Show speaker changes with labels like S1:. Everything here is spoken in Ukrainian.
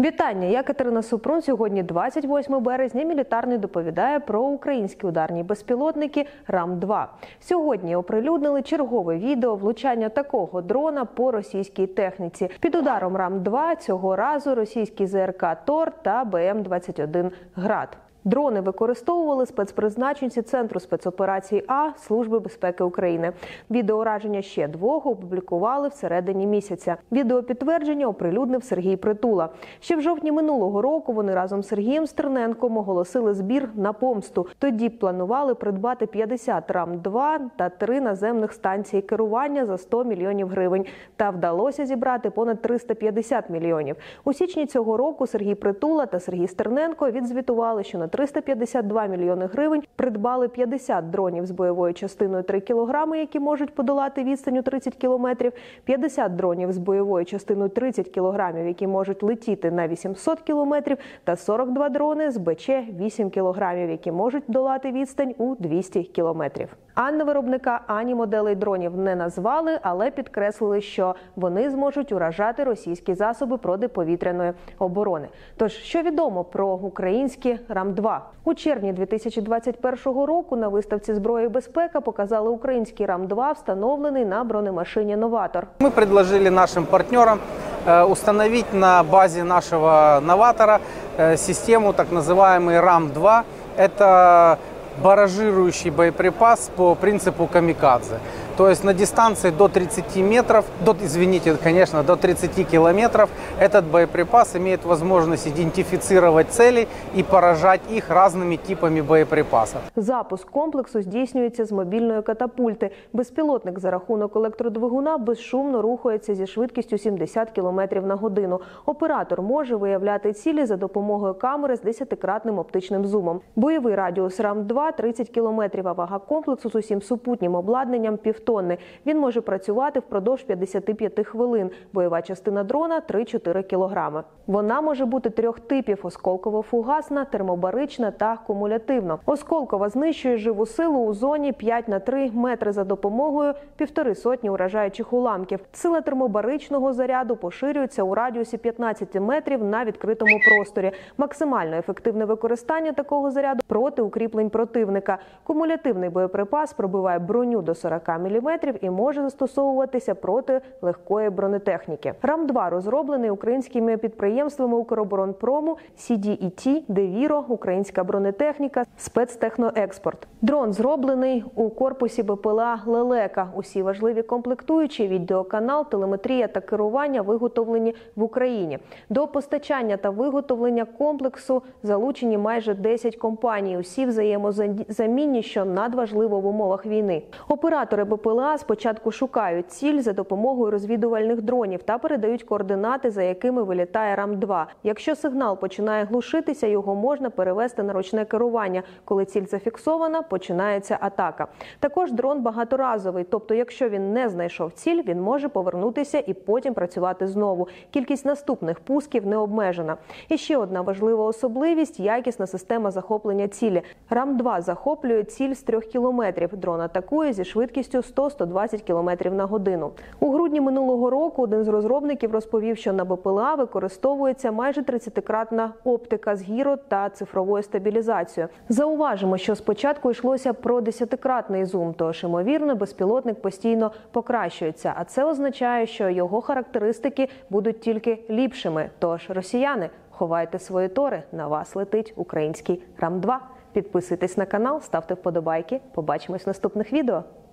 S1: Вітання, я Катерина Супрун. Сьогодні 28 березня. Мілітарний доповідає про українські ударні безпілотники RAM-2. Сьогодні оприлюднили чергове відео влучання такого дрона по російській техніці. Під ударом RAM-2 цього разу російські ЗРК Тор та БМ-21 Град. Дрони використовували спецпризначенці Центру спецоперацій А Служби безпеки України. Відео ураження ще двох опублікували всередині місяця. Відео підтвердження оприлюднив Сергій Притула. Ще в жовтні минулого року вони разом з Сергієм Стерненком оголосили збір на помсту. Тоді планували придбати 50 РАМ-2 та три наземних станції керування за 100 мільйонів гривень. Та вдалося зібрати понад 350 мільйонів. У січні цього року Сергій Притула та Сергій Стерненко відзвітували, що на 352 мільйони гривень придбали 50 дронів з бойовою частиною 3 кілограми, які можуть подолати відстань у 30 кілометрів, 50 дронів з бойовою частиною 30 кілограмів, які можуть летіти на 800 кілометрів, та 42 дрони з БЧ 8 кілограмів, які можуть долати відстань у 200 кілометрів. Ані виробника, ані моделей дронів не назвали, але підкреслили, що вони зможуть уражати російські засоби протиповітряної оборони. Тож, що відомо про українські РАМ-2? У червні 2021 року на виставці зброї і безпека показали український РАМ-2, встановлений на бронемашині Новатор.
S2: Мы предложили нашим партнерам э, установить на базе нашего новатора э, систему так называемый РАМ-2. Это баражирующий боеприпас по принципу камикадзе. То есть на дистанции до 30 метров, до, извините, конечно, до 30 километров этот боеприпас имеет возможность идентифицировать цели и поражать их разными типами боеприпасов.
S1: Запуск комплексу здійснюється з мобільної катапульти. Безпілотник за рахунок електродвигуна безшумно рухається зі швидкістю 70 км на годину. Оператор може виявляти цілі за допомогою камери з 10-кратним оптичним зумом. Бойовий радіус РАМ-2 – 30 км, а вага комплексу з усім супутнім обладнанням – півтонни. Він може працювати впродовж 55 хвилин. Бойова частина дрона – 3-4 кг. Вона може бути трьох типів – осколково-фугасна, термобарична та кумулятивна. Осколкова знищує живу силу у зоні 5 на 3 метри за допомогою півтори сотні уражаючих уламків. Сила термобаричного заряду поширюється у радіусі 15 метрів на відкритому просторі. Максимально ефективне використання такого заряду проти укріплень противника. Кумулятивний боєприпас пробиває броню до 40 мм і може застосовуватися проти легкої бронетехніки. RAM-2 розроблений українськими підприємствами Укроборонпрому, CDET, Девіро, Українська бронетехніка, спецтехноекспорт. Дрон зроблений у корпусі БПЛА Лелека. Усі важливі комплектуючі, відеоканал, телеметрія та керування виготовлені в Україні. До постачання та виготовлення комплексу залучені майже 10 компаній. Усі взаємозамінні, що надважливо в умовах війни. Оператори БПЛА спочатку шукають ціль за допомогою розвідувальних дронів та передають координати, за якими вилітає РАМ-2. Якщо сигнал починає глушитися, його можна перевести на ручне керування. Коли ціль зафіксована, починається атака. Також дрон багаторазовий, тобто, якщо він не знайшов ціль, він може повернутися і потім працювати знову. Кількість наступних пусків не обмежена. І ще одна важлива особливість якісна система захоплення цілі. RAM-2 захоплює ціль з трьох кілометрів. Дрон атакує зі швидкістю 100-120 км на годину. У грудні минулого року один з розробників розповів, що на БПЛА використовується майже 30-кратна оптика з гіро та цифровою стабілізацією. Зауважимо, що спочатку йшлося про 10-кратний зум, тож ймовірно, безпілотник постійно покращується. А це означає, що його характеристики будуть тільки ліпшими. Тож, росіяни, ховайте свої тори. На вас летить український RAM-2. Підписуйтесь на канал, ставте вподобайки. Побачимось в наступних відео.